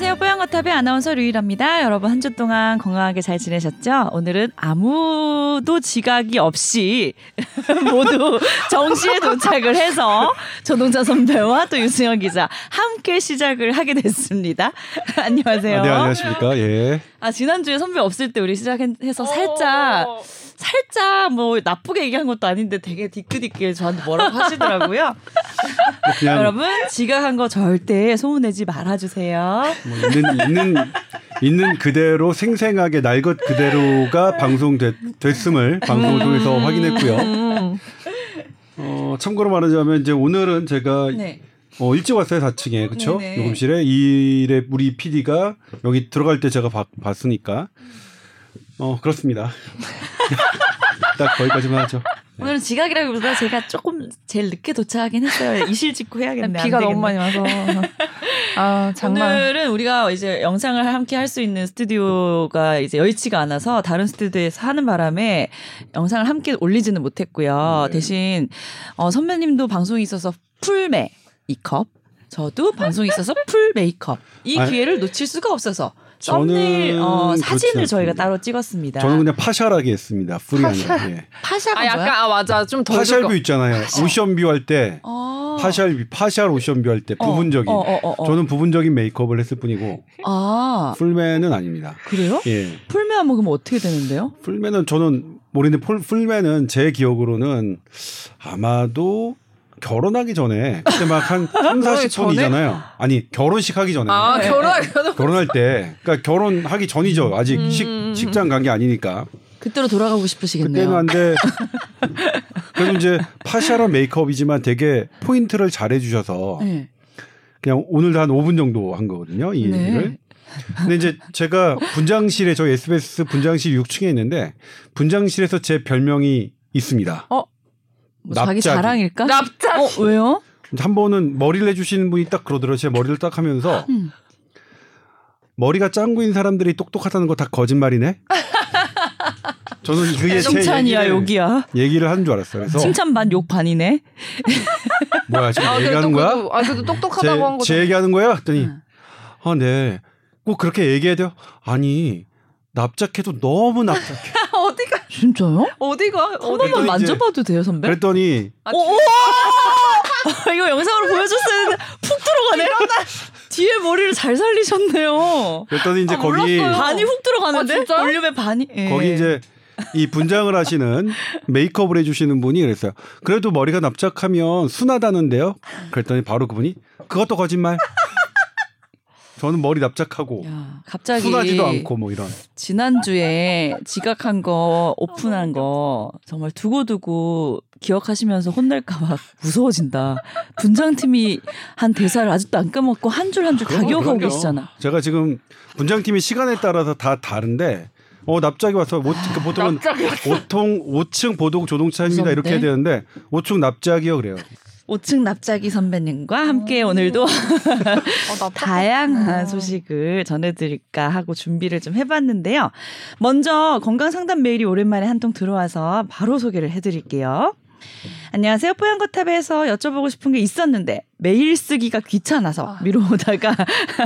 안녕하세요. 뽀양거탑의 아나운서 류일합니다. 여러분 한 주 동안 건강하게 잘 지내셨죠? 오늘은 아무도 지각이 없이 모두 정시에 도착을 해서 조동자 선배와 또 유승현 기자 함께 시작을 하게 됐습니다. 안녕하세요. 아, 네, 안녕하십니까. 예. 아, 지난주에 선배 없을 때 우리 시작해서 살짝 살짝 뭐 나쁘게 얘기한 것도 아닌데 되게 뒤끝있게 저한테 뭐라고 하시더라고요. 그냥 여러분 지각한 거 절대 소문내지 말아주세요. 뭐 있는 있는 있는 그대로 생생하게 날 것 그대로가 방송됐음을 방송을 통해서 확인했고요. 음. 어, 참고로 말하자면 이제 오늘은 제가 네. 어, 일찍 왔어요 4층에 그렇죠 네네. 녹음실에 이래 우리 PD가 여기 들어갈 때 제가 봤, 봤으니까 어 그렇습니다. 딱 거기까지만 하죠. 오늘은 지각이라기보다 제가 조금 제일 늦게 도착하긴 했어요. 이실직고 해야겠네. 안 비가 너무. 많이 와서 아 장난 오늘은 우리가 이제 영상을 함께 할 수 있는 스튜디오가 이제 여의치가 않아서 다른 스튜디오에서 하는 바람에 영상을 함께 올리지는 못했고요. 네. 대신 어, 선배님도 방송이 있어서 full 메이크업, 저도 방송이 있어서 full 메이크업 이 아니, 기회를 놓칠 수가 없어서 썸네일 어, 그렇지 사진을 저희가 않습니다. 따로 찍었습니다. 저는 그냥 partial하게 했습니다. full이 아니라. 예. 파샤가 아 약간 뭐야? 아 맞아 좀 더 partial view 있잖아요. ocean view 할 때 어. partial partial ocean view 할때 어, 부분적인 어, 어, 어, 어. 저는 부분적인 메이크업을 했을 뿐이고 아 full메는 아닙니다. 그래요? 예. full메하면 그럼 어떻게 되는데요? full메는 저는 모르는데 full, full메는 제 기억으로는 아마도 결혼하기 전에 그때 막 한 3, 40분이잖아요. 아니 결혼식 하기 전에 아 네. 결혼 결혼 결혼할 때 그러니까 결혼하기 전이죠. 아직 음, 식, 음, 식장 간 게 아니니까. 그때로 돌아가고 싶으시겠네요. 그때는 한데 그래도 이제 파샤라 메이크업이지만 되게 포인트를 잘 해주셔서 네. 그냥 오늘도 한 5분 정도 한 거거든요. 이 네. 얘기를. 근데 이제 제가 분장실에 저희 SBS 분장실 6층에 있는데 분장실에서 제 별명이 있습니다. 뭐 자기 납작이. 자랑일까? 납작 어 왜요? 한 번은 머리를 해주시는 분이 딱 그러더라고요. 제 머리를 딱 하면서 음. 머리가 짱구인 사람들이 똑똑하다는 거 다 거짓말이네. 저는 그게 제 칭찬이야 얘기를, 욕이야. 얘기를 하는 줄 알았어요. 그래서 칭찬 반 욕 반이네. 뭐야 지금 아 얘기하는 거야? 그래도, 아 그래도 똑똑하다고 한 제, 거죠 제 얘기하는 거야? 했더니 응. 아, 네. 꼭 그렇게 얘기해야 돼요? 아니, 납작해도 너무 납작해. 진짜요? 어디가 한 어디 번만 이제- 만져봐도 돼요 선배? 그랬더니 아, 오, 오! 이거 영상으로 보여줬어야 했는데 푹 들어가네. 뒤에 머리를 잘 살리셨네요. 그랬더니 이제 아, 거기 몰랐어요. 반이 훅 들어가는데 아? 볼륨의 반이. 예. 거기 이제 이 분장을 하시는 메이크업을 해주시는 분이 그랬어요. 그래도 머리가 납작하면 순하다는데요. 그랬더니 바로 그분이 그것도 거짓말. 저는 머리 납작하고 야, 갑자기 순하지도 않고 뭐 이런. 지난주에 지각한 거 오픈한 거 정말 두고두고 기억하시면서 혼낼까봐 무서워진다. 분장팀이 한 대사를 아직도 안 까먹고 한 줄 한 줄다 그럼요, 기억하고 그럼요. 계시잖아. 제가 지금 분장팀이 시간에 따라서 다 다른데 어 납작이 와서 오, 그러니까 보통은 납작이 보통 5층 보동 조동차입니다 무섭네. 이렇게 해야 되는데 5층 납작이요 그래요. 5층 납작이 선배님과 함께 오 늘도 어, 나 다양한 소식을 전해드릴까 하고 준비를 좀 해봤는데요. 먼저 건강 상담 메일이 오랜만에 한 통 들어와서 바로 소개를 해드릴게요. 안녕하세요. 뽀얀거탑에서 여쭤보고 싶은 게 있었는데 메일 쓰기가 귀찮아서 아. 미뤄오다가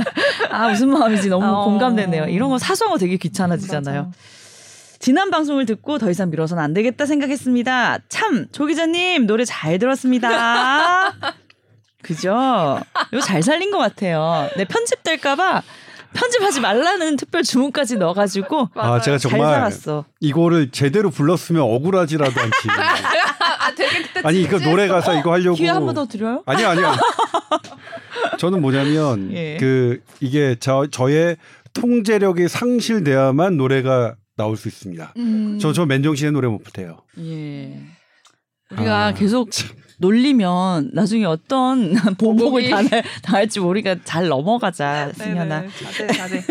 아 무슨 마음인지 너무 어. 공감되네요. 이런 거 사소한 거 되게 귀찮아지잖아요. 맞아. 지난 방송을 듣고 더 이상 미뤄서는 안 되겠다 생각했습니다. 참, 조 기자님 노래 잘 들었습니다. 그죠? 이거 잘 살린 것 같아요. 네, 편집될까봐 편집하지 말라는 특별 주문까지 넣어가지고 아 제가 잘 정말 살았어. 이거를 제대로 불렀으면 억울하지라도 않지. 아 되게 그때 아니 이거 노래 가사 이거 하려고. 기회 한 번 더 드려요? 아니요 아니요. 저는 뭐냐면 예. 그 이게 저 저의 통제력이 상실돼야만 노래가 나올 수 있습니다. 음, 저저 맨정신에 노래 못 부태요. 예. 우리가 아, 계속 놀리면 나중에 어떤 보복을. 당할, 당할지 우리가 잘 넘어가자, 승현아. 네네, 자제 자제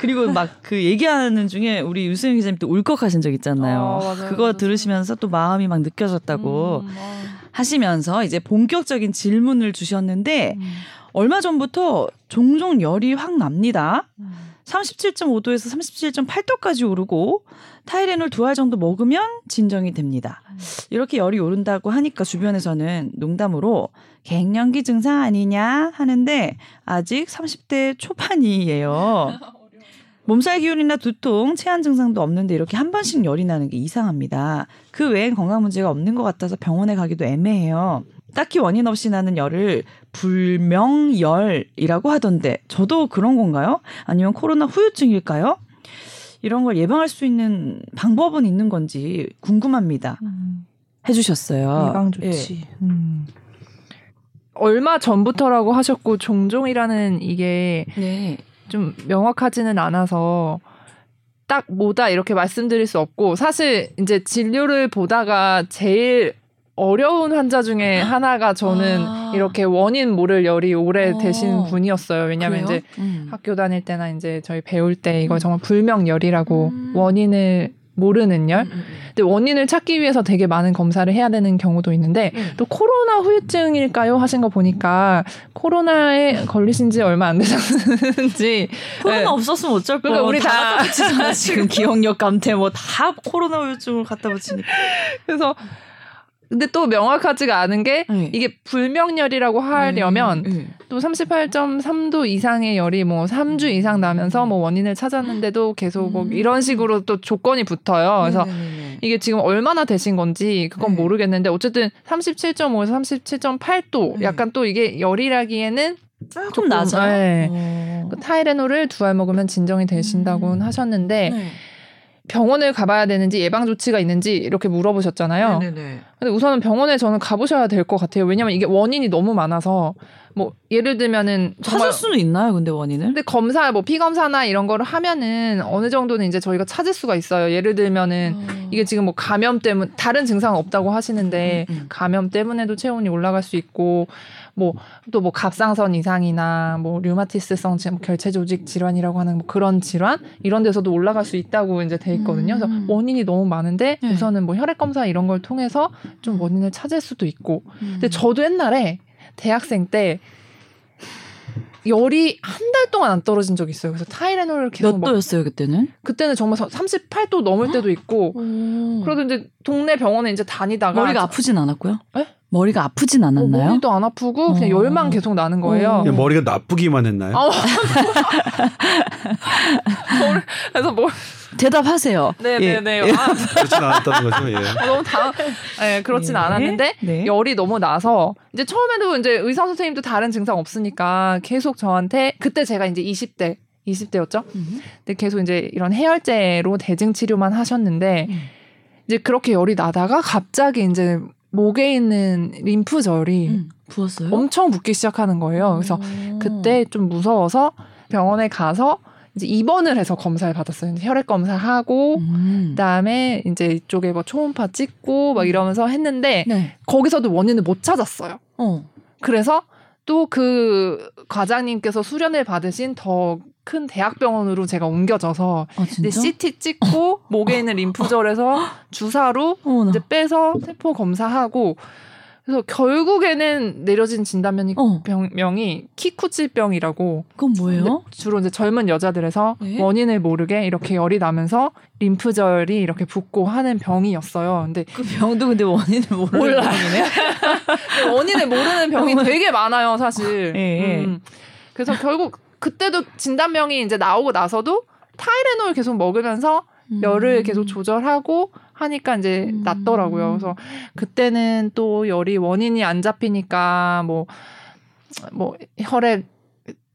그리고 막 그 얘기하는 중에 우리 유수영 기자님 또 울컥하신 적 있잖아요. 어, 맞아요. 그거 맞아요. 들으시면서 또 마음이 막 느껴졌다고 음, 아, 하시면서 이제 본격적인 질문을 주셨는데 음, 얼마 전부터 종종 열이 확 납니다. 음. 37.5도에서 37.8도까지 오르고 타이레놀 두 알 정도 먹으면 진정이 됩니다. 이렇게 열이 오른다고 하니까 주변에서는 농담으로 갱년기 증상 아니냐 하는데 아직 30대 초반이에요. 몸살 기운이나 두통, 체한 증상도 없는데 이렇게 한 번씩 열이 나는 게 이상합니다. 그 외엔 건강 문제가 없는 것 같아서 병원에 가기도 애매해요. 딱히 원인 없이 나는 열을 불명열이라고 하던데 저도 그런 건가요? 아니면 코로나 후유증일까요? 이런 걸 예방할 수 있는 방법은 있는 건지 궁금합니다. 해주셨어요. 예방 예. 조치. 음. 얼마 전부터라고 하셨고 종종이라는 이게 네. 좀 명확하지는 않아서 딱 뭐다 이렇게 말씀드릴 수 없고 사실 이제 진료를 보다가 제일 어려운 환자 중에 하나가 저는 아. 이렇게 원인 모를 열이 오래 어. 되신 분이었어요. 왜냐하면 그래요? 이제 음. 학교 다닐 때나 이제 저희 배울 때 이거 정말 불명열이라고 음. 원인을 모르는 열. 음, 음, 근데 원인을 찾기 위해서 되게 많은 검사를 해야 되는 경우도 있는데 음. 또 코로나 후유증일까요 하신 거 보니까 코로나에 걸리신 지 얼마 안 되셨는지 코로나 네. 없었으면 어쩔 뻔. 그러니까 우리 다 다- 지금 기억력 감퇴 뭐 다 코로나 우울증을 갖다 붙이니까. 그래서 근데 또 명확하지가 않은 게 네. 이게 불명열이라고 하려면 음, 음. 또 38.3도 이상의 열이 뭐 3주 이상 나면서 뭐 원인을 찾았는데도 계속 뭐 음. 이런 식으로 또 조건이 붙어요. 그래서. 이게 지금 얼마나 되신 건지 그건 네. 모르겠는데 어쨌든 37.5에서 37.8도 네. 약간 또 이게 열이라기에는 조금 조금, 낮아요. 네. 어. 그 타이레놀을 두 알 먹으면 진정이 되신다고는 음. 하셨는데 네. 병원을 가봐야 되는지 예방 조치가 있는지 이렇게 물어보셨잖아요. 네네네. 근데 우선은 병원에 저는 가보셔야 될 것 같아요. 왜냐면 이게 원인이 너무 많아서 뭐 예를 들면은 찾을 수는 있나요, 근데 원인을? 근데 검사 뭐 피 검사나 이런 거를 하면은 어느 정도는 이제 저희가 찾을 수가 있어요. 예를 들면은 어. 이게 지금 뭐 감염 때문 다른 증상은 없다고 하시는데 음, 음. 감염 때문에도 체온이 올라갈 수 있고 뭐또뭐 갑상선 이상이나 뭐 류마티스성 지- 뭐 결체 조직 질환이라고 하는 뭐 그런 질환 이런 데서도 올라갈 수 있다고 이제 돼 있거든요. 그래서 음. 원인이 너무 많은데 네. 우선은 뭐 혈액 검사 이런 걸 통해서 좀 원인을 찾을 수도 있고. 음. 근데 저도 옛날에 대학생 때 열이 한 달 동안 안 떨어진 적이 있어요. 그래서 타이레놀을 계속 몇먹 도였어요 그때는? 그때는 정말 38도 넘을 때도 있고 그러다 이제 동네 병원에 이제 다니다가 머리가 아프진 않았고요? 에? 머리가 아프진 어, 않았나요? 머리도 안 아프고 그냥 어. 열만 계속 나는 거예요. 어. 그냥 머리가 나쁘기만 했나요? 아, 그래서 뭐 대답하세요. 네네네 예. 아, 그렇진 않았다는 거죠. 예. 어, 너무 다 네, 그렇진 네. 않았는데 네. 열이 너무 나서 이제 처음에도 이제 의사 선생님도 다른 증상 없으니까 계속 저한테 그때 제가 이제 20대 20대였죠. 음. 근데 계속 이제 이런 해열제로 대증 치료만 하셨는데 음. 이제 그렇게 열이 나다가 갑자기 이제 목에 있는 림프절이 음. 부었어요? 엄청 붓기 시작하는 거예요. 그래서 어. 그때 좀 무서워서 병원에 가서 이제 입원을 해서 검사를 받았어요. 혈액 검사하고 음. 그다음에 이제 이쪽에 뭐 초음파 찍고 막 이러면서 했는데 네. 거기서도 원인을 못 찾았어요. 어. 그래서 또 그 과장님께서 수련을 받으신 더 큰 대학병원으로 제가 옮겨져서 아 이제? CT 찍고 목에 있는 림프절에서 주사로 어머나. 이제 빼서 세포 검사하고 그래서 결국에는 내려진 진단명이 어. 병명이 키쿠치병이라고 그건 뭐예요? 주로 이제 젊은 여자들에서 네? 원인을 모르게 이렇게 열이 나면서 림프절이 이렇게 붓고 하는 병이었어요. 근데 그 병도 근데 원인을 모르는 몰라요. 병이네. 원인을 모르는 병이 되게 많아요, 사실. 예, 예. 음. 그래서 결국 그때도 진단명이 이제 나오고 나서도 타이레놀 계속 먹으면서 열을 계속 조절하고 하니까 이제 음. 낫더라고요. 그래서 그때는 또 열이 원인이 안 잡히니까 뭐, 뭐 혈액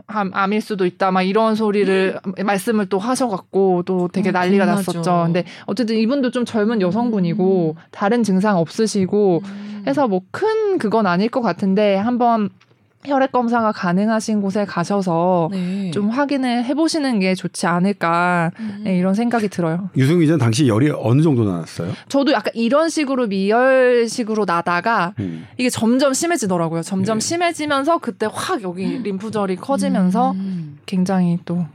암, 암일 수도 있다 막 이런 소리를 말씀을 또 하셔갖고 또 되게 어, 난리가 겁나죠. 났었죠. 근데 어쨌든 이분도 좀 젊은 여성분이고 음. 다른 증상 없으시고 해서 뭐 큰 그건 아닐 것 같은데 한번 혈액 검사가 가능하신 곳에 가셔서 네. 좀 확인을 해보시는 게 좋지 않을까 음. 네, 이런 생각이 들어요. 유승 기자는 당시 열이 어느 정도 나왔어요? 저도 약간 이런 식으로 미열식으로 나다가 음. 이게 점점 심해지더라고요. 점점 네. 심해지면서 그때 확 여기 림프절이 커지면서 음. 굉장히 또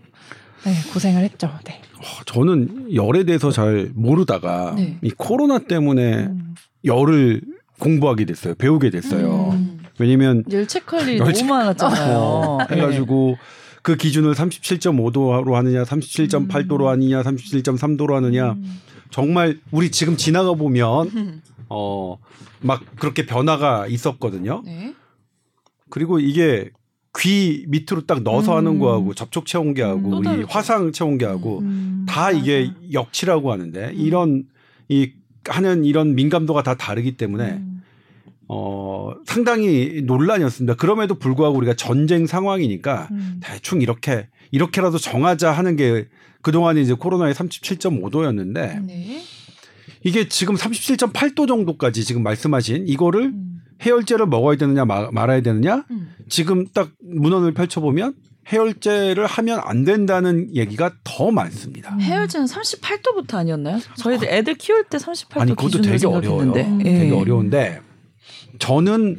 네, 고생을 했죠. 네. 어, 저는 열에 대해서 잘 모르다가 네. 이 코로나 때문에 음. 열을 공부하게 됐어요. 배우게 됐어요. 음. 왜냐면 열 체크할 일이 열 너무 많았잖아요. 어, 해가지고 그 기준을 37.5도로 하느냐, 37.8도로 하느냐, 37.3도로 하느냐. 음. 정말 우리 지금 지나가 보면 어 막 그렇게 변화가 있었거든요. 네. 그리고 이게 귀 밑으로 딱 넣어서 음. 하는 거하고 접촉 체온계하고 또 이. 화상 체온계하고 음. 다 이게. 역치라고 하는데 이런 이 하는 이런 민감도가 다 다르기 때문에 음. 어 상당히 논란이었습니다. 그럼에도 불구하고 우리가 전쟁 상황이니까 음. 대충 이렇게 이렇게라도 정하자 하는 게 그동안에 이제 코로나의 37.5도였는데 네. 이게 지금 37.8도 정도까지 지금 말씀하신 이거를 음. 해열제를 먹어야 되느냐 마- 말아야 되느냐 음. 지금 딱 문헌을 펼쳐보면 해열제를 하면 안 된다는 얘기가 더 많습니다. 해열제는 38도부터 아니었나요? 저희들 애들 키울 때 38도 아니 그것도 기준으로 되게 어려워요. 생각했는데. 예. 되게 어려운데 저는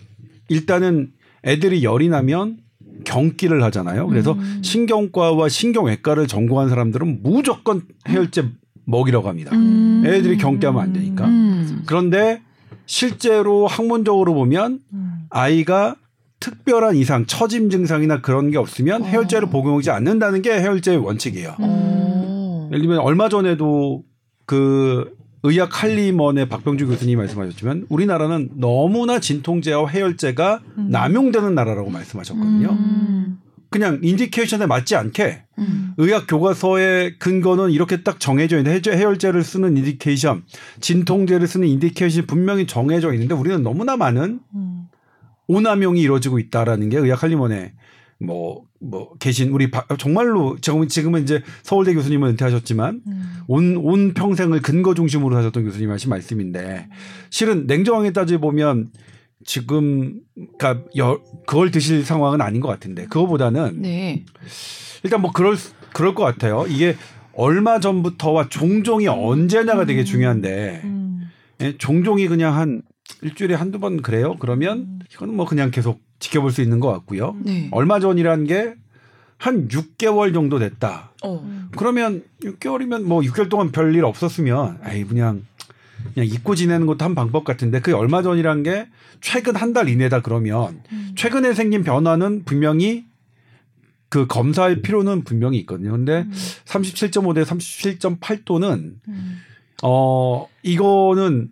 일단은 애들이 열이 나면 경기를 하잖아요. 그래서 음. 신경과와 신경외과를 전공한 사람들은 무조건 해열제 먹이라고 합니다. 음. 애들이 경기하면 안 되니까. 음. 그런데 실제로 학문적으로 보면 음. 아이가 특별한 이상, 처짐 증상이나 그런 게 없으면 어. 해열제를 복용하지 않는다는 게 해열제의 원칙이에요. 어. 예를 들면 얼마 전에도 그 의학 할리먼의 박병주 교수님이 말씀하셨지만 우리나라는 너무나 진통제와 해열제가 음. 남용되는 나라라고 말씀하셨거든요. 음. 그냥 indication에 맞지 않게 음. 의학 교과서의 근거는 이렇게 딱 정해져 있는데 해열제를 쓰는 indication, 진통제를 쓰는 indication이 분명히 정해져 있는데 우리는 너무나 많은 음. 오남용이 이루어지고 있다라는 게 의학 한림원에 뭐, 뭐, 계신 우리 바- 정말로 지금, 지금은 이제 서울대 교수님은 은퇴하셨지만 음. 온, 온 평생을 근거 중심으로 하셨던 교수님 하신 말씀인데 실은 냉정하게 따져보면 지금, 그니까 여, 그걸 드실 상황은 아닌 것 같은데 그거보다는 네. 일단 뭐 그럴, 수- 그럴 것 같아요. 이게 얼마 전부터와 종종이 언제냐가 되게 중요한데 음. 예, 종종이 그냥 한 일주일에 한두 번 그래요? 그러면 이거는 뭐 그냥 계속 지켜볼 수 있는 것 같고요. 네. 얼마 전이라는 게 한 6개월 정도 됐다. 어. 그러면 6개월이면 뭐 6개월 동안 별일 없었으면 아이 그냥 그냥 잊고 지내는 것도 한 방법 같은데 그게 얼마 전이란 게 최근 한 달 이내다 그러면 음. 최근에 생긴 변화는 분명히 그 검사할 필요는 분명히 있거든요. 근데 음. 37.5 대 37.8도는 음. 어 이거는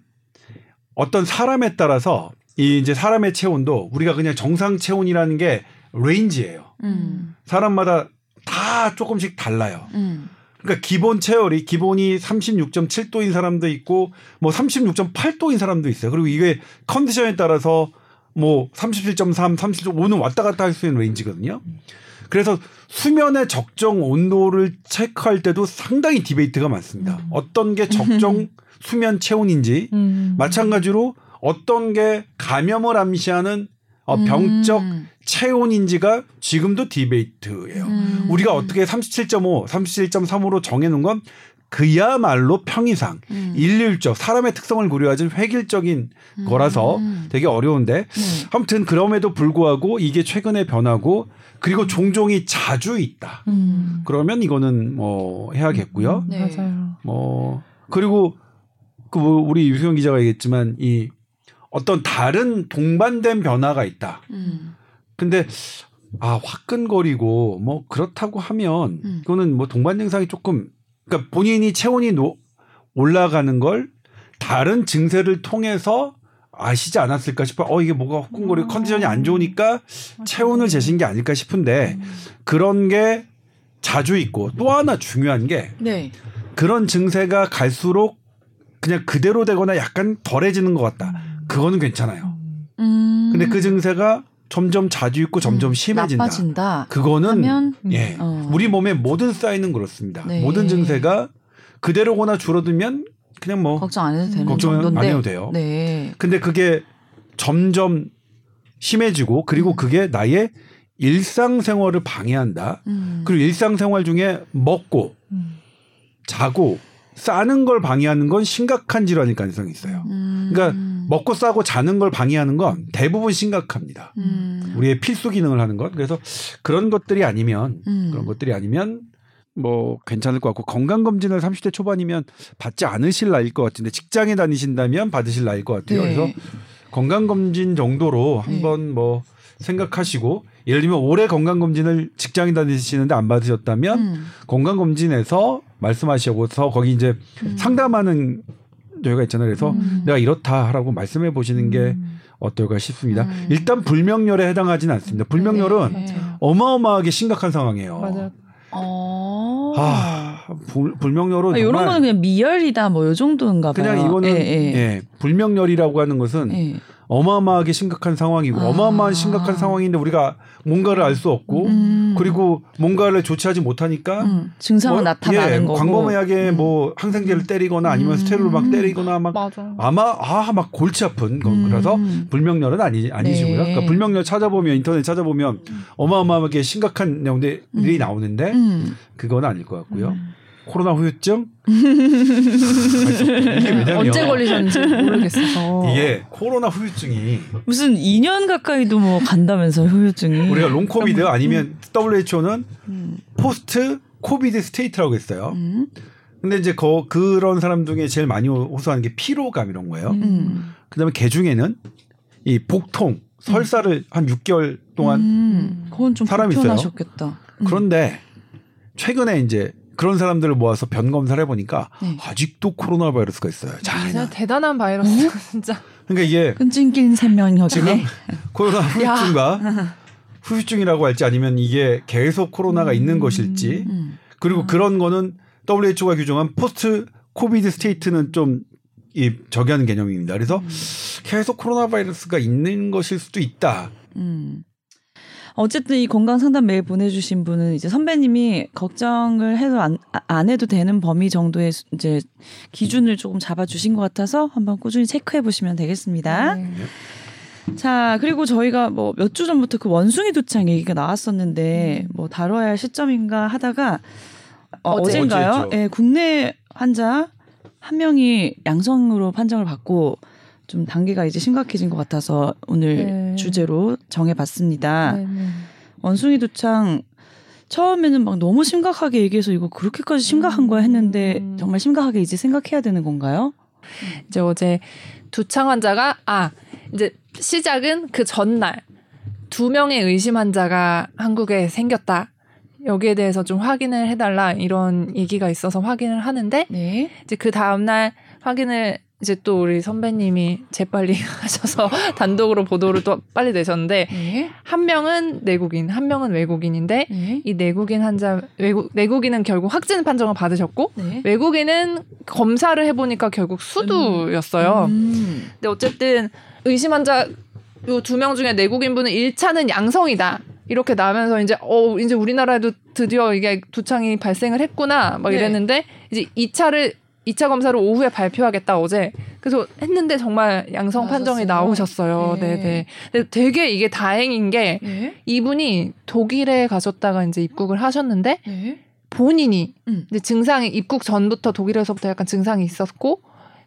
어떤 사람에 따라서 이 이제 사람의 체온도 우리가 그냥 정상 체온이라는 게 range예요. 음. 사람마다 다 조금씩 달라요. 음. 그러니까 기본 체열이 기본이 36.7도인 사람도 있고 뭐 36.8도인 사람도 있어요. 그리고 이게 컨디션에 따라서 뭐 37.3, 37.5는 왔다 갔다 할 수 있는 range거든요. 그래서 수면의 적정 온도를 체크할 때도 상당히 debate가 많습니다. 음. 어떤 게 적정 수면 체온인지 음. 마찬가지로 어떤 게 감염을 암시하는 어, 병적 음. 체온인지가 지금도 debate예요. 음. 우리가 어떻게 37.5, 37.3으로 정해놓은 건 그야말로 평이상, 음. 일률적, 사람의 특성을 고려하지 획일적인 거라서 음. 되게 어려운데 네. 아무튼 그럼에도 불구하고 이게 최근에 변하고 그리고 종종이 자주 있다. 음. 그러면 이거는 뭐 해야겠고요. 음, 네. 맞아요. 뭐 그리고 그 우리 유수영 기자가 얘기했지만 이 어떤 다른 동반된 변화가 있다. 음. 근데 아 화끈거리고 뭐 그렇다고 하면 음. 그거는 뭐 동반 증상이 조금 그러니까 본인이 체온이 노, 올라가는 걸 다른 증세를 통해서 아시지 않았을까 싶어. 어 이게 뭐가 화끈거리고 음. 컨디션이 안 좋으니까 체온을 재신 게 아닐까 싶은데 음. 그런 게 자주 있고 또 하나 중요한 게 네. 그런 증세가 갈수록 그냥 그대로 되거나 약간 덜해지는 것 같다. 그거는 괜찮아요. 음. 근데 그 증세가 점점 자주 있고 점점 음, 심해진다. 나빠진다. 그거는 예. 어. 우리 몸의 모든 사인은 그렇습니다. 네. 모든 증세가 그대로거나 줄어들면 그냥 뭐 걱정 안 해도 되는 걱정 정도인데. 안 해도 돼요. 네. 근데 그게 점점 심해지고 그리고 음. 그게 나의 일상생활을 방해한다. 음. 그리고 일상생활 중에 먹고 음. 자고 싸는 걸 방해하는 건 심각한 질환일 가능성이 있어요. 음. 그러니까 먹고 싸고 자는 걸 방해하는 건 대부분 심각합니다. 음. 우리의 필수 기능을 하는 것. 그래서 그런 것들이 아니면 음. 그런 것들이 아니면 뭐 괜찮을 것 같고 건강 검진을 30대 초반이면 받지 않으실 나이일 것 같은데 직장에 다니신다면 받으실 나이일 것 같아요. 네. 그래서 건강 검진 정도로 네. 한번 뭐 생각하시고 예를 들면 올해 건강 검진을 직장인 다니시는데 안 받으셨다면 음. 건강 검진에서 말씀하시고서 거기 이제 음. 상담하는 저희가 있잖아요. 그래서 음. 내가 이렇다라고 말씀해 보시는 게 음. 어떨까 싶습니다. 음. 일단 불명열에 해당하지는 않습니다. 불명열은 네. 어마어마하게 심각한 상황이에요. 맞아요. 어. 아, 불, 불명열은 아, 이런 거는 그냥 미열이다 뭐 요 정도인가 봐요. 그냥 이거는 예, 예, 예. 불명열이라고 하는 것은 예. 어마어마하게 심각한 상황이고 아. 어마어마한 심각한 상황인데 우리가 뭔가를 알 수 없고 음. 그리고 뭔가를 조치하지 못하니까 음, 증상은 뭐, 나타나는 예, 거고. 광범위하게 음. 뭐 항생제를 때리거나 아니면 음. 스테로를 막 때리거나 막 맞아. 아마 아 막 골치 아픈 음. 거라서 불명열은 아니 아니시고요. 네. 그러니까 불명열 찾아보면 인터넷 찾아보면 어마어마하게 심각한 내용들이 음. 나오는데 음. 그건 아닐 것 같고요. 음. 코로나 후유증 이게 언제 걸리셨는지 모르겠어서. 이게 코로나 후유증이 무슨 2년 가까이도 뭐 간다면서 후유증이. 우리가 long COVID 아니면 WHO는 음. post COVID state라고 했어요. 음. 근데 이제 거, 그런 사람 중에 제일 많이 호소하는 게 피로감 이런 거예요. 음. 그다음에 개 중에는 이 복통, 설사를 한 6개월 동안 음. 그건 좀 사람이 있어요. 음. 그런데 최근에 이제 그런 사람들을 모아서 변 검사를 해보니까 네. 아직도 코로나 바이러스가 있어요. 자, 진짜 대단한 바이러스 진짜. 그러니까 이게 끈질긴 생명력이네. 코로나 후유증과 후유증이라고 할지 아니면 이게 계속 코로나가 있는 것일지 음. 그리고 그런 거는 WHO가 규정한 post COVID state는 좀 이 저기하는 개념입니다. 그래서 음. 계속 코로나 바이러스가 있는 것일 수도 있다. 음. 어쨌든 이 건강 상담 메일 보내주신 분은 이제 선배님이 걱정을 해도 안, 아- 안 해도 되는 범위 정도의 수- 이제 기준을 조금 잡아주신 것 같아서 한번 꾸준히 체크해 보시면 되겠습니다. 네. 자, 그리고 저희가 뭐 몇 주 전부터 그 원숭이 도창 얘기가 나왔었는데 음. 뭐 다뤄야 할 시점인가 하다가 어, 어제. 어젠가요? 예, 국내 환자 한 명이 양성으로 판정을 받고 좀 단계가 이제 심각해진 것 같아서 오늘 네. 주제로 정해봤습니다. 네, 네. 원숭이 도창 처음에는 막 너무 심각하게 얘기해서 이거 그렇게까지 심각한 거야 했는데 음. 정말 심각하게 이제 생각해야 되는 건가요? 이제 어제 두창 환자가 아 이제 시작은 그 전날 두 명의 의심 환자가 한국에 생겼다. 여기에 대해서 좀 확인을 해달라 이런 얘기가 있어서 확인을 하는데 네. 이제 그 다음 날 확인을 이제 또 우리 선배님이 재빨리 하셔서 단독으로 보도를 또 빨리 내셨는데 네. 한 명은 내국인, 한 명은 외국인인데 네. 이 내국인 환자 외국 내국인은 결국 확진 판정을 받으셨고 네. 외국인은 검사를 해보니까 결국 수두였어요. 음. 근데 어쨌든 의심 환자 요 두 명 중에 내국인 분은 1차는 양성이다. 이렇게 나면서 이제 어 이제 우리나라에도 드디어 이게 두창이 발생을 했구나 막 네. 이랬는데 이제 2차를 2차 검사를 오후에 발표하겠다 어제. 그래서 했는데 정말 양성 판정이 맞았어요. 나오셨어요. 네. 네, 네. 근데 되게 이게 다행인 게 네. 이분이 독일에 가셨다가 이제 입국을 하셨는데 네. 본인이 음. 이제 증상이 입국 전부터 독일에서부터 약간 증상이 있었고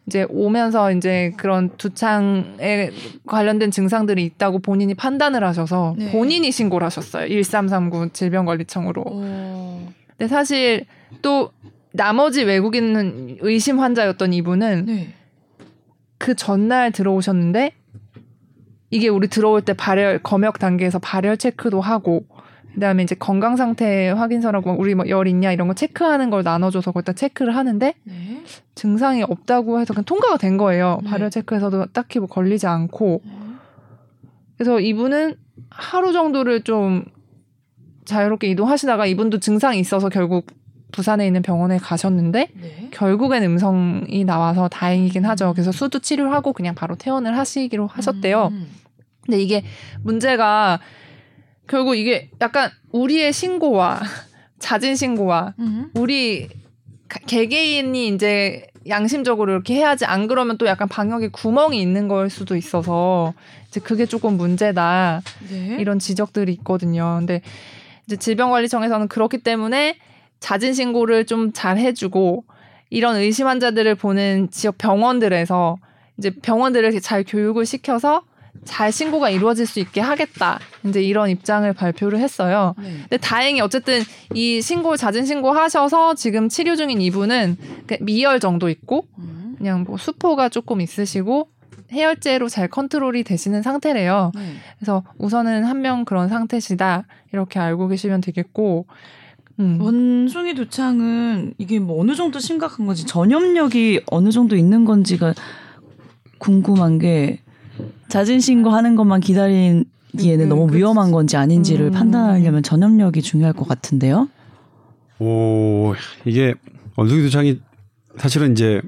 이제 오면서 이제 그런 두창에 관련된 증상들이 있다고 본인이 판단을 하셔서 네. 본인이 신고를 하셨어요. 1339 질병관리청으로. 어. 근데 사실 또 나머지 외국인 의심 환자였던 이분은 네. 그 전날 들어오셨는데 이게 우리 들어올 때 발열 검역 단계에서 발열 체크도 하고 그다음에 이제 건강 상태 확인서라고 우리 뭐 열 있냐 이런 거 체크하는 걸 나눠줘서 거기다 체크를 하는데 네. 증상이 없다고 해서 그냥 통과가 된 거예요. 네. 발열 체크에서도 딱히 뭐 걸리지 않고 그래서 이분은 하루 정도를 좀 자유롭게 이동하시다가 이분도 증상이 있어서 결국 부산에 있는 병원에 가셨는데 네. 결국엔 음성이 나와서 다행이긴 하죠. 그래서 수두 치료를 하고 그냥 바로 퇴원을 하시기로 하셨대요. 음. 근데 이게 문제가 결국 이게 약간 우리의 신고와 자진 신고와 음. 우리 가- 개개인이 이제 양심적으로 이렇게 해야지 안 그러면 또 약간 방역에 구멍이 있는 걸 수도 있어서 이제 그게 조금 문제다 네. 이런 지적들이 있거든요. 근데 이제 질병관리청에서는 그렇기 때문에 자진 신고를 좀 잘 해주고 이런 의심 환자들을 보는 지역 병원들에서 이제 병원들을 잘 교육을 시켜서 잘 신고가 이루어질 수 있게 하겠다. 이제 이런 입장을 발표를 했어요. 네. 근데 다행히 어쨌든 이 신고 자진 신고 하셔서 지금 치료 중인 이분은 그 미열 정도 있고 음. 그냥 뭐 수포가 조금 있으시고 해열제로 잘 컨트롤이 되시는 상태래요. 네. 그래서 우선은 한 명 그런 상태시다 이렇게 알고 계시면 되겠고. 음. 원숭이 두창은 이게 뭐 어느 정도 심각한 건지 전염력이 어느 정도 있는 건지가 궁금한 게 자진 신고하는 것만 기다리기에는 음, 너무 그치. 위험한 건지 아닌지를 음. 판단하려면 전염력이 중요할 것 같은데요. 오 이게 원숭이 두창이 사실은 이제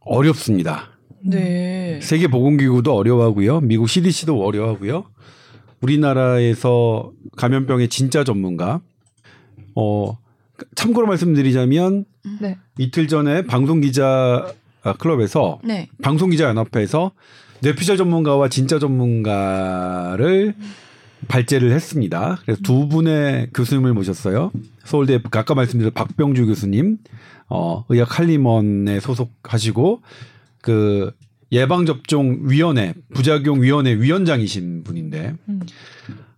어렵습니다. 네. 세계 보건기구도 어려워하고요. 미국 CDC도 어려워하고요. 우리나라에서 감염병의 진짜 전문가 어 참고로 말씀드리자면 네. 이틀 전에 방송 기자 클럽에서 네. 방송 기자 연합회에서 뇌피셜 전문가와 진짜 전문가를 발제를 했습니다. 그래서 두 분의 교수님을 모셨어요. 서울대 아까 말씀드린 박병주 교수님, 어, 의학 할리먼에 소속하시고 그 예방 접종 위원회 부작용 위원회 위원장이신 분인데 음.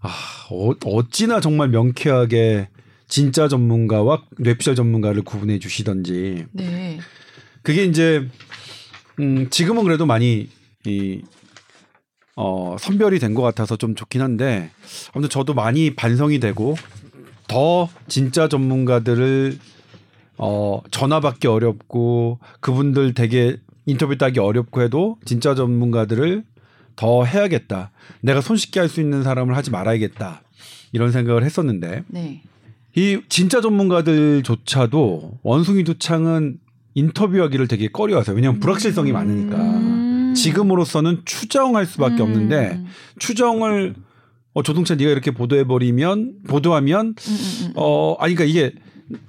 아, 어, 어찌나 정말 명쾌하게 진짜 전문가와 뇌피셜 전문가를 구분해 주시던지 네. 그게 이제 음 지금은 그래도 많이 이 어, 선별이 된 것 같아서 좀 좋긴 한데 아무튼 저도 많이 반성이 되고 더 진짜 전문가들을 어, 전화 받기 어렵고 그분들 되게 인터뷰 따기 어렵고 해도 진짜 전문가들을 더 해야겠다. 내가 손쉽게 할 수 있는 사람을 하지 말아야겠다. 이런 생각을 했었는데 네. 이 진짜 전문가들조차도 원숭이 두창은 인터뷰하기를 되게 꺼려하세요. 왜냐하면 불확실성이 많으니까. 음. 지금으로서는 추정할 수밖에 음. 없는데 추정을 어, 조동찬 네가 이렇게 보도해 버리면 보도하면 음, 음, 음. 어 아니 그러니까 이게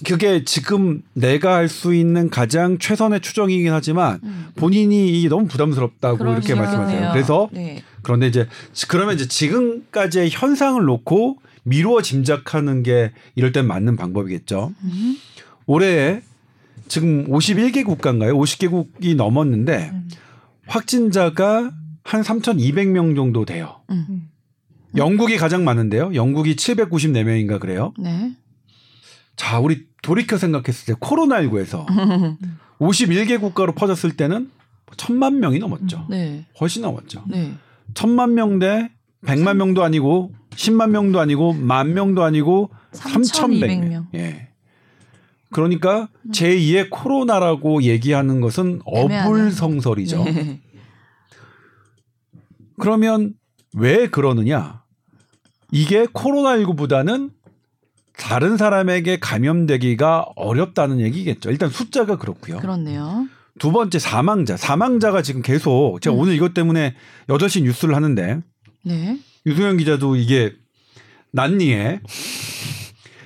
그게 지금 내가 할 수 있는 가장 최선의 추정이긴 하지만 음. 본인이 이게 너무 부담스럽다고 이렇게 수 말씀하세요. 그래서 네. 그런데 이제 그러면 이제 지금까지의 현상을 놓고 미루어 짐작하는 게 이럴 땐 맞는 방법이겠죠. 음. 올해 지금 51개 국가인가요? 50개국이 넘었는데 음. 확진자가 한 3,200명 정도 돼요. 음. 영국이 가장 많은데요. 영국이 794명인가 그래요. 네. 자, 우리 돌이켜 생각했을 때 코로나19에서 51개 국가로 퍼졌을 때는 천만 명이 넘었죠. 네. 훨씬 넘었죠. 네. 천만 명 대 백만 명도 아니고 10만 명도 아니고 만 명도 아니고 3,100명. 3,200명. 예. 그러니까 제2의 코로나라고 얘기하는 것은. 어불성설이죠. 네. 그러면 왜 그러느냐? 이게 코로나19보다는 다른 사람에게 감염되기가 어렵다는 얘기겠죠. 일단 숫자가 그렇고요. 그렇네요. 두 번째 사망자. 사망자가 지금 계속 제가 음. 오늘 이것 때문에 8시 뉴스를 하는데 네. 유승현 기자도 이게 난리에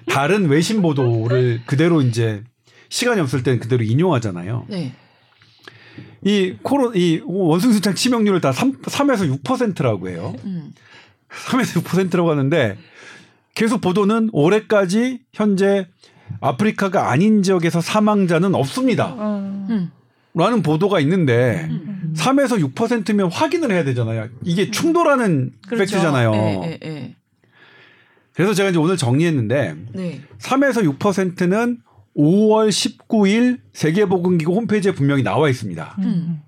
다른 외신 보도를 그대로 이제 시간이 없을 땐 그대로 인용하잖아요. 네. 이 코로 이 원숭이수창 치명률을 다 3, 3에서 6%라고 해요. 음. 3에서 6%라고 하는데 계속 보도는 올해까지 현재 아프리카가 아닌 지역에서 사망자는 없습니다. 어. 음. 라는 보도가 있는데 음. 3에서 6%면 확인을 해야 되잖아요. 이게 충돌하는 그렇죠. 팩트잖아요. 네, 네, 네. 그래서 제가 이제 오늘 정리했는데 네. 3에서 6%는 5월 19일 세계보건기구 홈페이지에 분명히 나와 있습니다. 음.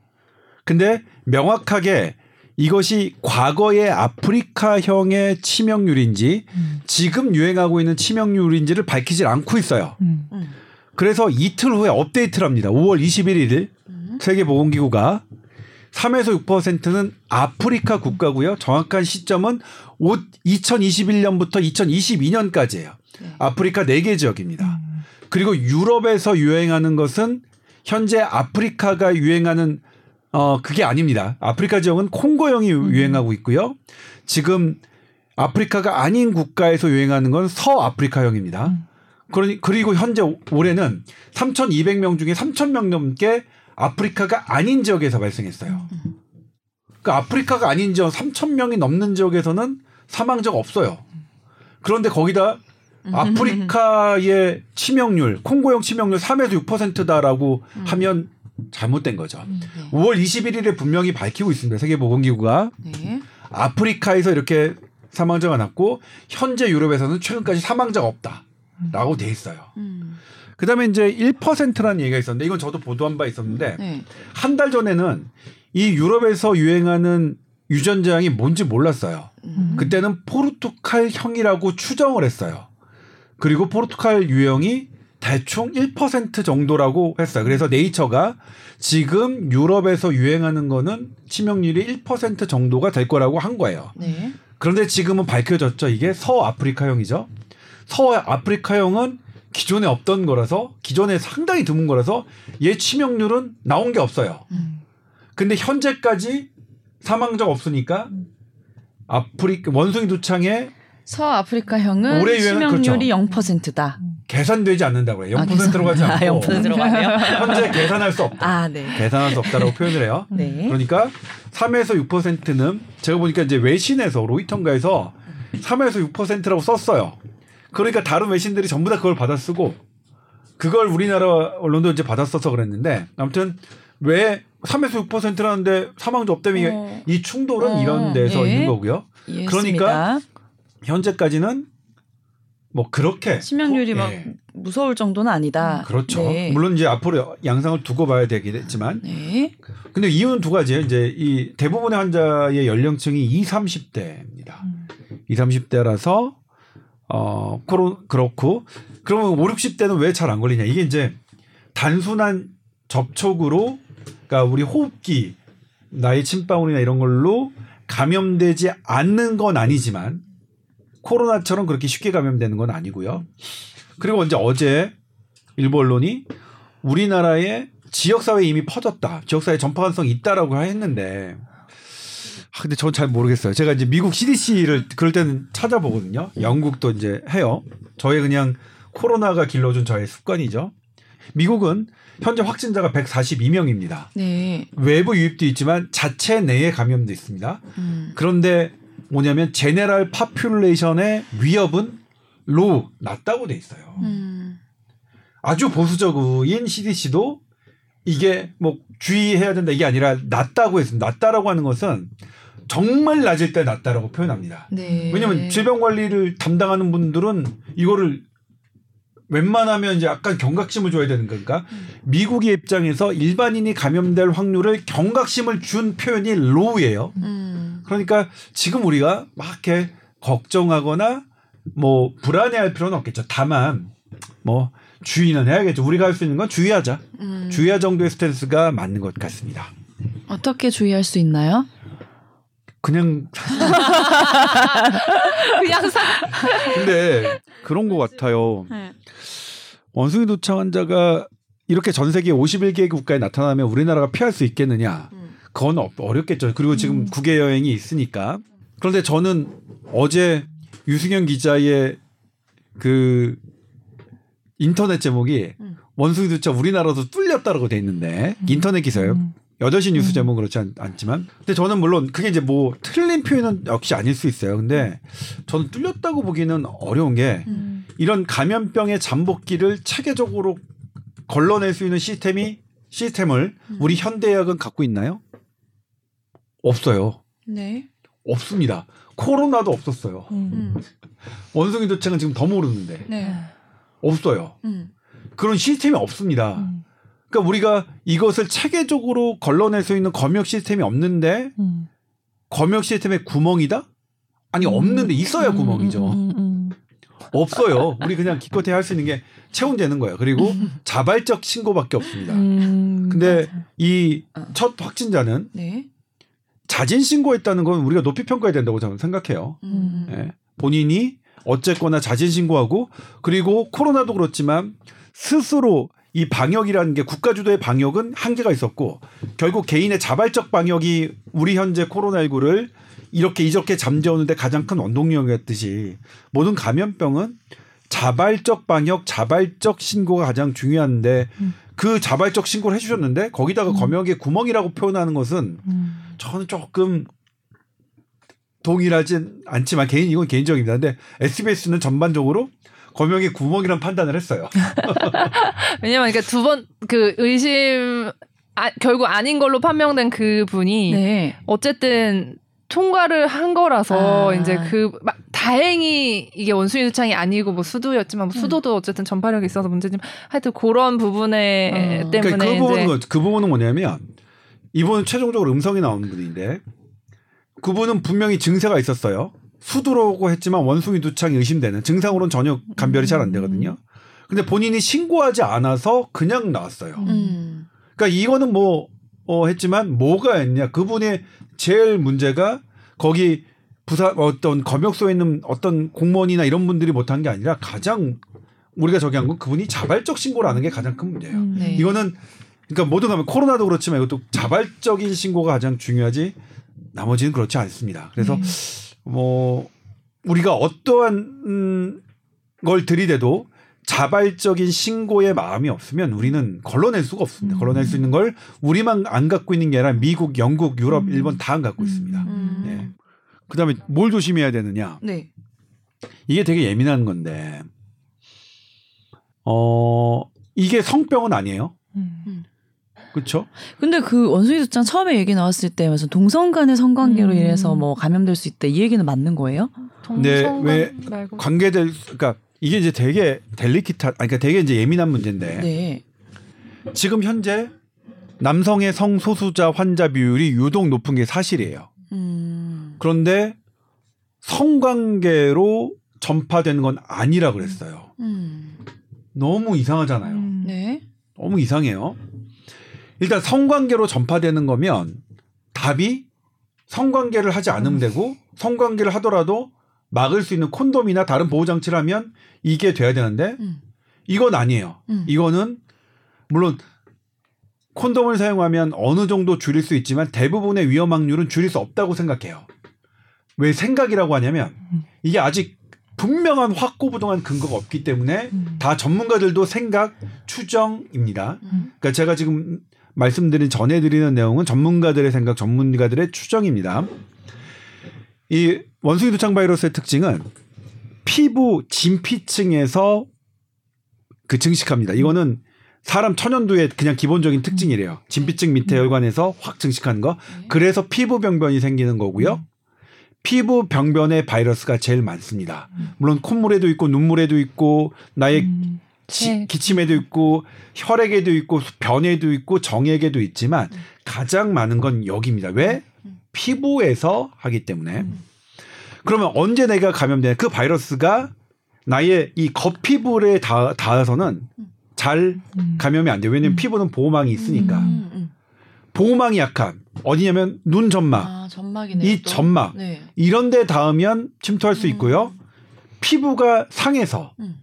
근데 명확하게 이것이 과거의 아프리카형의 치명률인지 음. 지금 유행하고 있는 치명률인지를 밝히질 않고 있어요. 음. 음. 그래서 이틀 후에 업데이트를 합니다. 5월 21일 음. 세계보건기구가 3에서 6%는 아프리카 국가고요. 정확한 시점은 2021년부터 2022년까지예요. 네. 아프리카 4개 지역입니다. 음. 그리고 유럽에서 유행하는 것은 현재 아프리카가 유행하는 어 그게 아닙니다. 아프리카 지역은 콩고형이 유행하고 있고요. 지금 아프리카가 아닌 국가에서 유행하는 건 서아프리카형입니다. 음. 그러니 그리고 현재 올해는 3,200명 중에 3,000명 넘게 아프리카가 아닌 지역에서 발생했어요. 그러니까 아프리카가 아닌 지역 3,000명이 넘는 지역에서는 사망자가 없어요. 그런데 거기다 아프리카의 치명률, 콩고형 치명률 3에서 6%다라고 하면 잘못된 거죠. 네. 5월 21일에 분명히 밝히고 있습니다. 세계보건기구가 네. 아프리카에서 이렇게 사망자가 났고 현재 유럽에서는 최근까지 사망자가 없다라고 돼 있어요. 음. 그다음에 이제 1%라는 얘기가 있었는데 이건 저도 보도한 바 있었는데 네. 한달 전에는 이 유럽에서 유행하는 유전자형이 뭔지 몰랐어요. 음. 그때는 포르투갈형이라고 추정을 했어요. 그리고 포르투갈 유형이 대충 1% 정도라고 했어요. 그래서 네이처가 지금 유럽에서 유행하는 거는 치명률이 1% 정도가 될 거라고 한 거예요. 네. 그런데 지금은 밝혀졌죠. 이게 서아프리카형이죠. 서아프리카형은 기존에 없던 거라서 기존에 상당히 드문 거라서 얘 치명률은 나온 게 없어요. 음. 근데 현재까지 사망자가 없으니까 아프리카 원숭이 두창에 서아프리카형은 올해 치명률이 0%다. 계산되지 않는다고 해요. 아, 0%로 가지 아, 않고 0%로 가네요. 현재 계산할 수 없다. 아, 네. 계산할 수 없다라고 표현을 해요. 네. 그러니까 3에서 6%는 제가 보니까 이제 외신에서 로이턴가에서 3에서 6%라고 썼어요. 그러니까 다른 외신들이 전부 다 그걸 받아 쓰고 그걸 우리나라 언론도 이제 받아 써서 그랬는데 아무튼 왜 3에서 6%라는데 사망자 없다면 어. 이 충돌은 어, 이런 데서 예. 있는 거고요. 이해했습니다. 그러니까 현재까지는 뭐 그렇게 치명률이 막 예. 무서울 정도는 아니다. 그렇죠. 네. 물론 이제 앞으로 양상을 두고 봐야 되겠지만 네. 근데 이유는 두 가지예요. 이제 이 대부분의 환자의 연령층이 20, 30대입니다. 음. 20, 30대라서 어 코로 그렇고 그러면 5, 60대는 왜 잘 안 걸리냐? 이게 이제 단순한 접촉으로 그러니까 우리 호흡기 나의 침방울이나 이런 걸로 감염되지 않는 건 아니지만 코로나처럼 그렇게 쉽게 감염되는 건 아니고요. 그리고 이제 어제 일부 언론이 우리나라의 지역사회에 이미 퍼졌다. 지역사회 전파 가능성이 있다라고 했는데 아, 근데 전 잘 모르겠어요. 제가 이제 미국 CDC를 그럴 때는 찾아보거든요. 영국도 이제 해요. 저의 그냥 코로나가 길러준 저의 습관이죠. 미국은 현재 확진자가 142명입니다. 네. 외부 유입도 있지만 자체 내에 감염도 있습니다. 음. 그런데 뭐냐면 general population의 위협은 low 낮다고 돼 있어요. 음. 아주 보수적인 CDC도 이게 뭐 주의해야 된다 이게 아니라 낮다고 했습니다. 낮다라고 하는 것은 정말 낮을 때 낮다라고 표현합니다. 네. 왜냐하면 질병 관리를 담당하는 분들은 이거를 웬만하면 이제 약간 경각심을 줘야 되는 거니까 미국의 입장에서 일반인이 감염될 확률을 경각심을 준 표현이 로우예요. 음. 그러니까 지금 우리가 막 이렇게 걱정하거나 뭐 불안해할 필요는 없겠죠. 다만 뭐 주의는 해야겠죠. 우리가 할 수 있는 건 주의하자. 음. 주의할 정도의 스탠스가 맞는 것 같습니다. 어떻게 주의할 수 있나요? 그냥 그냥 사. 근데 그런 것 같아요. 네. 원숭이 도창 환자가 이렇게 전 세계 51개 국가에 나타나면 우리나라가 피할 수 있겠느냐? 음. 그건 어- 어렵겠죠. 그리고 지금 국외 여행이 있으니까. 그런데 저는 어제 유승현 기자의 그 인터넷 제목이 음. 원숭이 도창 우리나라도 뚫렸다라고 돼 있는데 인터넷 기사예요. 음. 8시 뉴스 제목은 그렇지 않, 않지만. 근데 저는 물론 그게 이제 뭐 틀린 표현은 역시 아닐 수 있어요. 근데 저는 뚫렸다고 보기는 어려운 게 음. 이런 감염병의 잠복기를 체계적으로 걸러낼 수 있는 시스템이 시스템을 우리 현대의학은 갖고 있나요? 없어요. 네. 없습니다. 코로나도 없었어요. 음. 원숭이 도창은 지금 더 모르는데 네. 없어요. 음. 그런 시스템이 없습니다. 음. 그러니까 우리가 이것을 체계적으로 걸러낼 수 있는 검역 시스템이 없는데 음. 검역 시스템에 구멍이다? 아니 없는데 있어야 구멍이죠. 음, 음, 음. 없어요. 우리 그냥 기껏해 할 수 있는 게 체온되는 거예요. 그리고 자발적 신고밖에 없습니다. 음, 근데 맞아. 이 어. 첫 확진자는 네. 자진 신고했다는 건 우리가 높이 평가해야 된다고 저는 생각해요. 음. 예. 본인이 어쨌거나 자진 신고하고 그리고 코로나도 그렇지만 스스로 이 방역이라는 게 국가 주도의 방역은 한계가 있었고 결국 개인의 자발적 방역이 우리 현재 코로나19를 이렇게 이렇게 잠재우는데 가장 큰 원동력이었듯이 모든 감염병은 자발적 방역, 자발적 신고가 가장 중요한데 음. 그 자발적 신고를 해주셨는데 거기다가 음. 검역의 구멍이라고 표현하는 것은 음. 저는 조금 동일하진 않지만 개인 이건 개인적입니다. 근데 SBS는 전반적으로 검역의 구멍이란 판단을 했어요. 왜냐면 그러니까 두 번 그 의심 아, 결국 아닌 걸로 판명된 그 분이 네. 어쨌든 통과를 한 거라서 아. 이제 그 막 다행히 이게 원숭이 두창이 아니고 뭐 수도였지만 뭐 음. 수도도 어쨌든 전파력이 있어서 문제지만 하여튼 그런 부분에 어. 때문에 그러니까 그 부분은 뭐- 그 부분은 뭐냐면 이분은 최종적으로 음성이 나오는 분인데 그분은 분명히 증세가 있었어요. 수두라고 했지만 원숭이 두창이 의심되는 증상으로는 전혀 감별이 잘 안 되거든요. 근데 본인이 신고하지 않아서 그냥 나왔어요. 음. 그러니까 이거는 뭐 어, 했지만 뭐가 있냐? 그분의 제일 문제가 거기 부사 어떤 검역소에 있는 어떤 공무원이나 이런 분들이 못한 게 아니라 가장 우리가 저기 한 건 그분이 자발적 신고를 하는 게 가장 큰 문제예요. 음. 네. 이거는 그러니까 모든 가면 코로나도 그렇지만 이것도 자발적인 신고가 가장 중요하지 나머지는 그렇지 않습니다. 그래서 네. 뭐 우리가 어떠한 음, 걸 들이대도 자발적인 신고의 마음이 없으면 우리는 걸러낼 수가 없습니다. 음. 걸러낼 수 있는 걸 우리만 안 갖고 있는 게 아니라 미국, 영국, 유럽, 음. 일본 다 안 갖고 있습니다. 음. 네. 그다음에 뭘 조심해야 되느냐? 네. 이게 되게 예민한 건데, 어 이게 성병은 아니에요, 음. 그렇죠? 근데 그 원숭이 두장 처음에 얘기 나왔을 때 무슨 동성 간의 성관계로 음. 인해서 뭐 감염될 수 있다 이 얘기는 맞는 거예요? 네, 동성간 왜 말고 관계될, 그러니까 이게 이제 되게 델리키타, 아니 그러니까 되게 이제 예민한 문제인데 네. 지금 현재 남성의 성소수자 환자 비율이 유독 높은 게 사실이에요. 음. 그런데 성관계로 전파되는 건 아니라 그랬어요. 음. 너무 이상하잖아요. 음. 네. 너무 이상해요. 일단 성관계로 전파되는 거면 답이 성관계를 하지 않으면 되고 성관계를 하더라도 막을 수 있는 콘돔이나 다른 보호 장치를 하면 이게 돼야 되는데 음. 이건 아니에요. 음. 이거는 물론 콘돔을 사용하면 어느 정도 줄일 수 있지만 대부분의 위험 확률은 줄일 수 없다고 생각해요. 왜 생각이라고 하냐면 이게 아직 분명한 확고부동한 근거가 없기 때문에 음. 다 전문가들도 생각 추정입니다. 음. 그러니까 제가 지금 말씀드린 전해드리는 내용은 전문가들의 생각, 전문가들의 추정입니다. 이 원숭이 두창 바이러스의 특징은 피부 진피층에서 그 증식합니다. 이거는 사람 천연두의 그냥 기본적인 특징이래요. 진피층 밑에 혈관에서 확 증식하는 거. 그래서 피부 병변이 생기는 거고요. 피부 병변에 바이러스가 제일 많습니다. 물론 콧물에도 있고 눈물에도 있고 나의 음. 지- 네. 기침에도 있고 혈액에도 있고 변에도 있고 정액에도 있지만 가장 많은 건 여기입니다. 왜? 피부에서 하기 때문에. 그러면 언제 내가 감염되냐? 그 바이러스가 나의 이 겉피부에 닿, 닿아서는 잘 음. 감염이 안 돼요. 왜냐면 피부는 보호망이 있으니까. 음, 음. 보호망이 약한 어디냐면 눈 점막, 아 점막이네. 이 점막 네. 이런 데 닿으면 침투할 수 있고요. 피부가 상해서 음.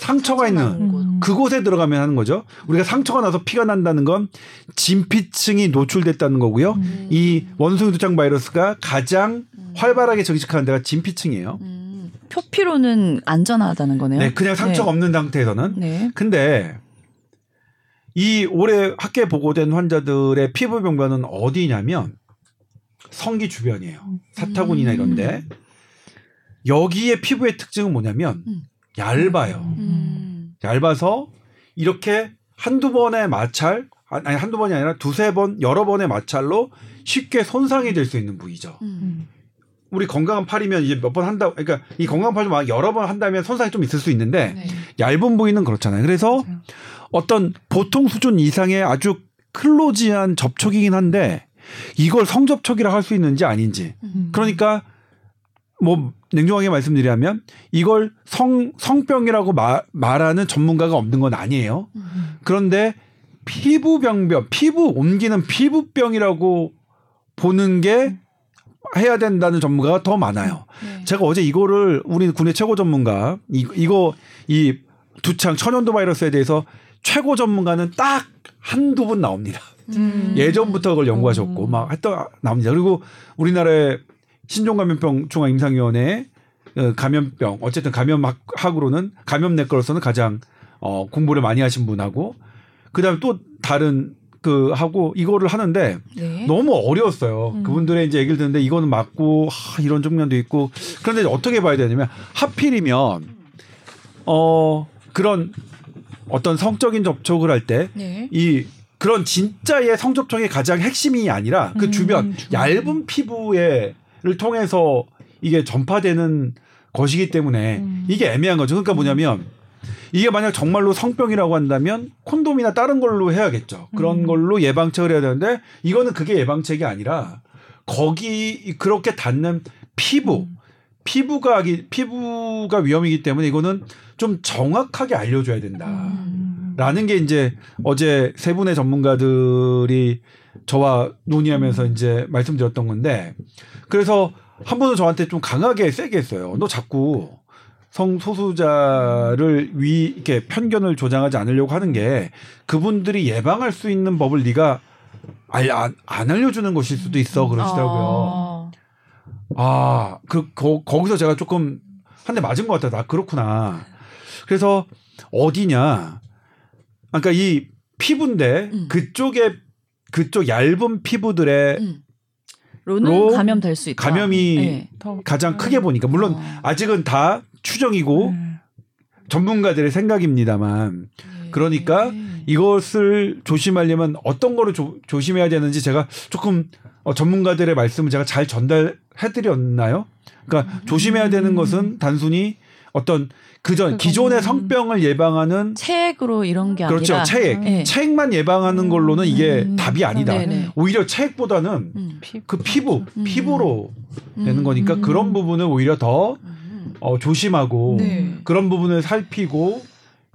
상처가 있는 곳. 음. 그곳에 들어가면 하는 거죠. 우리가 상처가 나서 피가 난다는 건 진피층이 노출됐다는 거고요. 음. 이 원숭이 두창 바이러스가 가장 활발하게 증식하는 데가 진피층이에요. 음. 표피로는 안전하다는 거네요. 네, 그냥 상처가 없는 상태에서는. 네. 근데 이 올해 학계 보고된 환자들의 피부 병변은 어디냐면 성기 주변이에요. 사타구니나 이런데 여기에 피부의 특징은 뭐냐면 음. 얇아요. 음. 얇아서 이렇게 한두 번의 마찰 아니 한두 번이 아니라 두세 번 여러 번의 마찰로 쉽게 손상이 될 수 있는 부위죠. 음. 우리 건강한 팔이면 이제 몇 번 한다 그러니까 이 건강한 팔 좀 여러 번 한다면 손상이 좀 있을 수 있는데 네. 얇은 부위는 그렇잖아요. 그래서 맞아요. 어떤 보통 수준 이상의 아주 클로지한 접촉이긴 한데 이걸 성접촉이라 할 수 있는지 아닌지. 음. 그러니까 뭐 냉정하게 말씀드리자면 이걸 성 성병이라고 마- 말하는 전문가가 없는 건 아니에요. 음. 그런데 피부병변, 피부 옮기는 피부병이라고 보는 게 해야 된다는 전문가가 더 많아요. 네. 제가 어제 이거를 우리 국내 최고 전문가 이, 이거 이 두창 천연두 바이러스에 대해서 최고 전문가는 딱 한두 분 나옵니다. 음. 예전부터 그걸 연구하셨고 음. 막 했던 나옵니다. 그리고 우리나라의 신종감염병 중앙임상위원회 어, 감염병 어쨌든 감염학으로는 감염내과로서는 가장 어, 공부를 많이 하신 분하고 그다음에 또 다른 그 하고 이거를 하는데 네. 너무 어려웠어요. 음. 그분들의 이제 얘기를 듣는데 이거는 맞고 하, 이런 측면도 있고 그런데 어떻게 봐야 되냐면 하필이면 어 그런 어떤 성적인 접촉을 할때 네. 이 그런 진짜의 성접촉의 가장 핵심이 아니라 그 음, 주변 주변. 얇은 피부에 를 통해서 이게 전파되는 것이기 때문에 음. 이게 애매한 거죠. 그러니까 뭐냐면 이게 만약 정말로 성병이라고 한다면 콘돔이나 다른 걸로 해야겠죠. 그런 음. 걸로 예방책을 해야 되는데 이거는 그게 예방책이 아니라 거기 그렇게 닿는 피부 음. 피부가 피부가 위험이기 때문에 이거는 좀 정확하게 알려줘야 된다. 음. 라는 게 이제 어제 세 분의 전문가들이 저와 논의하면서 이제 말씀드렸던 건데 그래서 한 분은 저한테 좀 강하게 세게 했어요. 너 자꾸 성소수자를 위 이렇게 편견을 조장하지 않으려고 하는 게 그분들이 예방할 수 있는 법을 네가 알, 안, 안 알려주는 것일 수도 있어 그러시더라고요. 어. 아, 그, 거, 거기서 제가 조금 한 대 맞은 것 같다. 나 그렇구나. 그래서 어디냐. 그러니까 이 피부인데 음. 그쪽에 그쪽 얇은 피부들의 음. 로 감염될 수 있다. 감염이 네. 더- 가장 크게 보니까 물론 어. 아직은 다 추정이고 음. 전문가들의 생각입니다만 그러니까 이것을 조심하려면 어떤 거를 조, 조심해야 되는지 제가 조금 어, 전문가들의 말씀을 제가 잘 전달해 드렸나요? 그러니까 조심해야 되는 것은 단순히 어떤 그전 기존의 성병을 예방하는 체액으로 이런 게 그렇죠 아니라 체액 네. 체액만 예방하는 걸로는 이게 음. 답이 아니다. 네네. 오히려 체액보다는 음. 피- 그 피부 음. 피부로 되는 음. 거니까 음. 그런 부분을 오히려 더 음. 어, 조심하고 네. 그런 부분을 살피고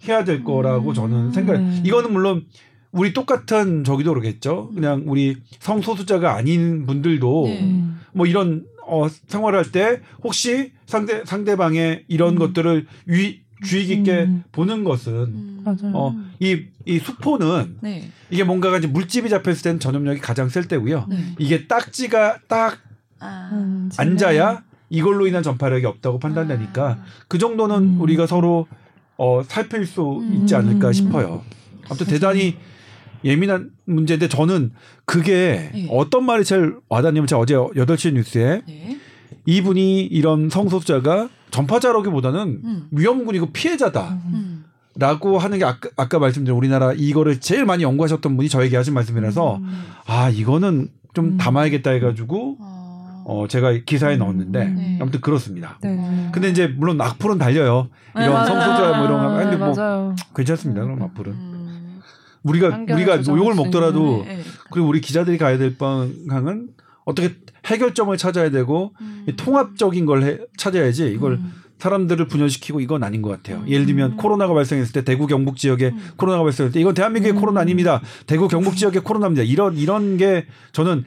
해야 될 거라고 음. 저는 생각해요. 음. 이거는 물론 우리 똑같은 저기도 그러겠죠. 그냥 우리 성소수자가 아닌 분들도 네. 음. 뭐 이런 어, 생활할 때 혹시 상대 상대방의 이런 음. 것들을 위, 주의 깊게 음. 보는 것은 음. 어, 이, 이 수포는 네. 이게 뭔가가 이제 물집이 잡혔을 때는 전염력이 가장 셀 때고요. 네. 이게 딱지가 딱 아. 음, 앉아야 이걸로 인한 전파력이 없다고 판단되니까 아. 그 정도는 음. 우리가 서로 어, 살필 수 음. 있지 않을까 음. 싶어요. 아무튼 대단히 예민한 문제인데 저는 그게 네. 어떤 말이 제일 와닿냐면 제가 어제 8시 뉴스에 네. 이분이 이런 성소수자가 전파자라기보다는 음. 위험군이고 피해자다. 음. 라고 하는 게 아까, 아까 말씀드린 우리나라 이거를 제일 많이 연구하셨던 분이 저에게 하신 말씀이라서 음. 아 이거는 좀 음. 담아야겠다 해가지고 어. 어 제가 기사에 음. 넣었는데 네. 아무튼 그렇습니다. 네. 근데 이제 물론 악플은 달려요. 이런 네, 성소수자 뭐 이런 거 근데 네, 뭐 맞아요. 괜찮습니다. 그럼 악플은 음. 우리가 우리가 욕을 수 먹더라도 네, 네. 그리고 우리 기자들이 가야 될 방향은 어떻게 해결점을 찾아야 되고 음. 이 통합적인 걸 해, 찾아야지 이걸 음. 사람들을 분열시키고 이건 아닌 것 같아요. 예를 들면 음. 코로나가 발생했을 때 대구 경북 지역에 음. 코로나가 발생했을 때 이건 대한민국의 음. 코로나 아닙니다. 대구 경북 지역의 코로나입니다. 이런 이런 게 저는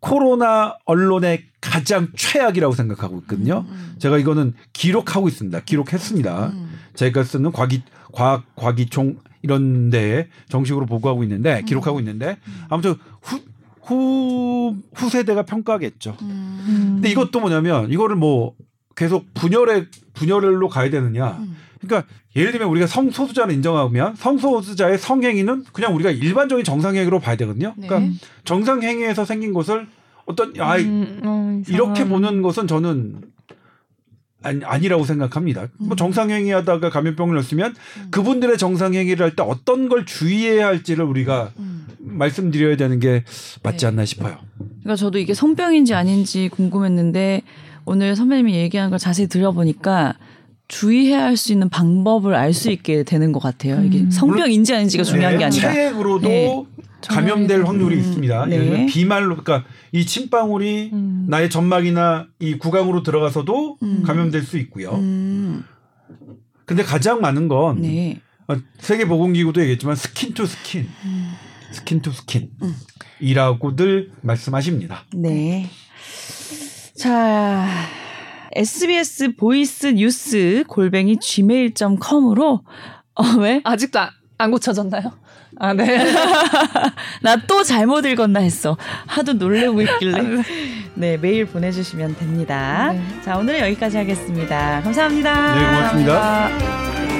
코로나 언론의 가장 최악이라고 생각하고 있거든요. 음. 제가 이거는 기록하고 있습니다. 기록했습니다. 음. 제가 쓰는 과기 과학 과기총 이런 데에 정식으로 보고하고 있는데 음. 기록하고 있는데 아무튼 후, 후 후세대가 평가하겠죠. 음. 근데 이것도 뭐냐면 이거를 뭐 계속 분열의 분열로 가야 되느냐. 음. 그러니까 예를 들면 우리가 성소수자를 인정하면 성소수자의 성행위는 그냥 우리가 일반적인 정상행위로 봐야 되거든요. 네. 그러니까 정상행위에서 생긴 것을 어떤 아 음, 어, 이렇게 보는 것은 저는 아니, 아니 라고 생각합니다. 뭐 음. 정상행위 하다가 감염병을 넣었으면 음. 그분들의 정상행위를 할 때 어떤 걸 주의해야 할지를 우리가 음. 말씀드려야 되는 게 맞지 네. 않나 싶어요. 그러니까 저도 이게 성병인지 아닌지 궁금했는데 오늘 선배님이 얘기하는 걸 자세히 들어보니까 주의해야 할 수 있는 방법을 알 수 있게 되는 것 같아요. 이게 음. 성병인지 아닌지가 중요한 네, 게 아니라. 체액으로도 네. 감염될 확률이 음, 있습니다. 네. 예를 들면 비말로 그러니까 이 침방울이 음. 나의 점막이나 이 구강으로 들어가서도 음. 감염될 수 있고요. 음. 근데 가장 많은 건 네. 어, 세계 보건기구도 얘기했지만 skin to skin, 음. skin to skin 음. 이라고들 말씀하십니다. 네. 자, SBS 보이스 뉴스 골뱅이 gmail.com으로 어, 왜? 아직도 안, 안 고쳐졌나요? 아, 네. 나 또 잘못 읽었나 했어. 하도 놀래고 있길래. 네, 메일 보내주시면 됩니다. 네. 자, 오늘은 여기까지 하겠습니다. 감사합니다. 네, 고맙습니다. 감사합니다.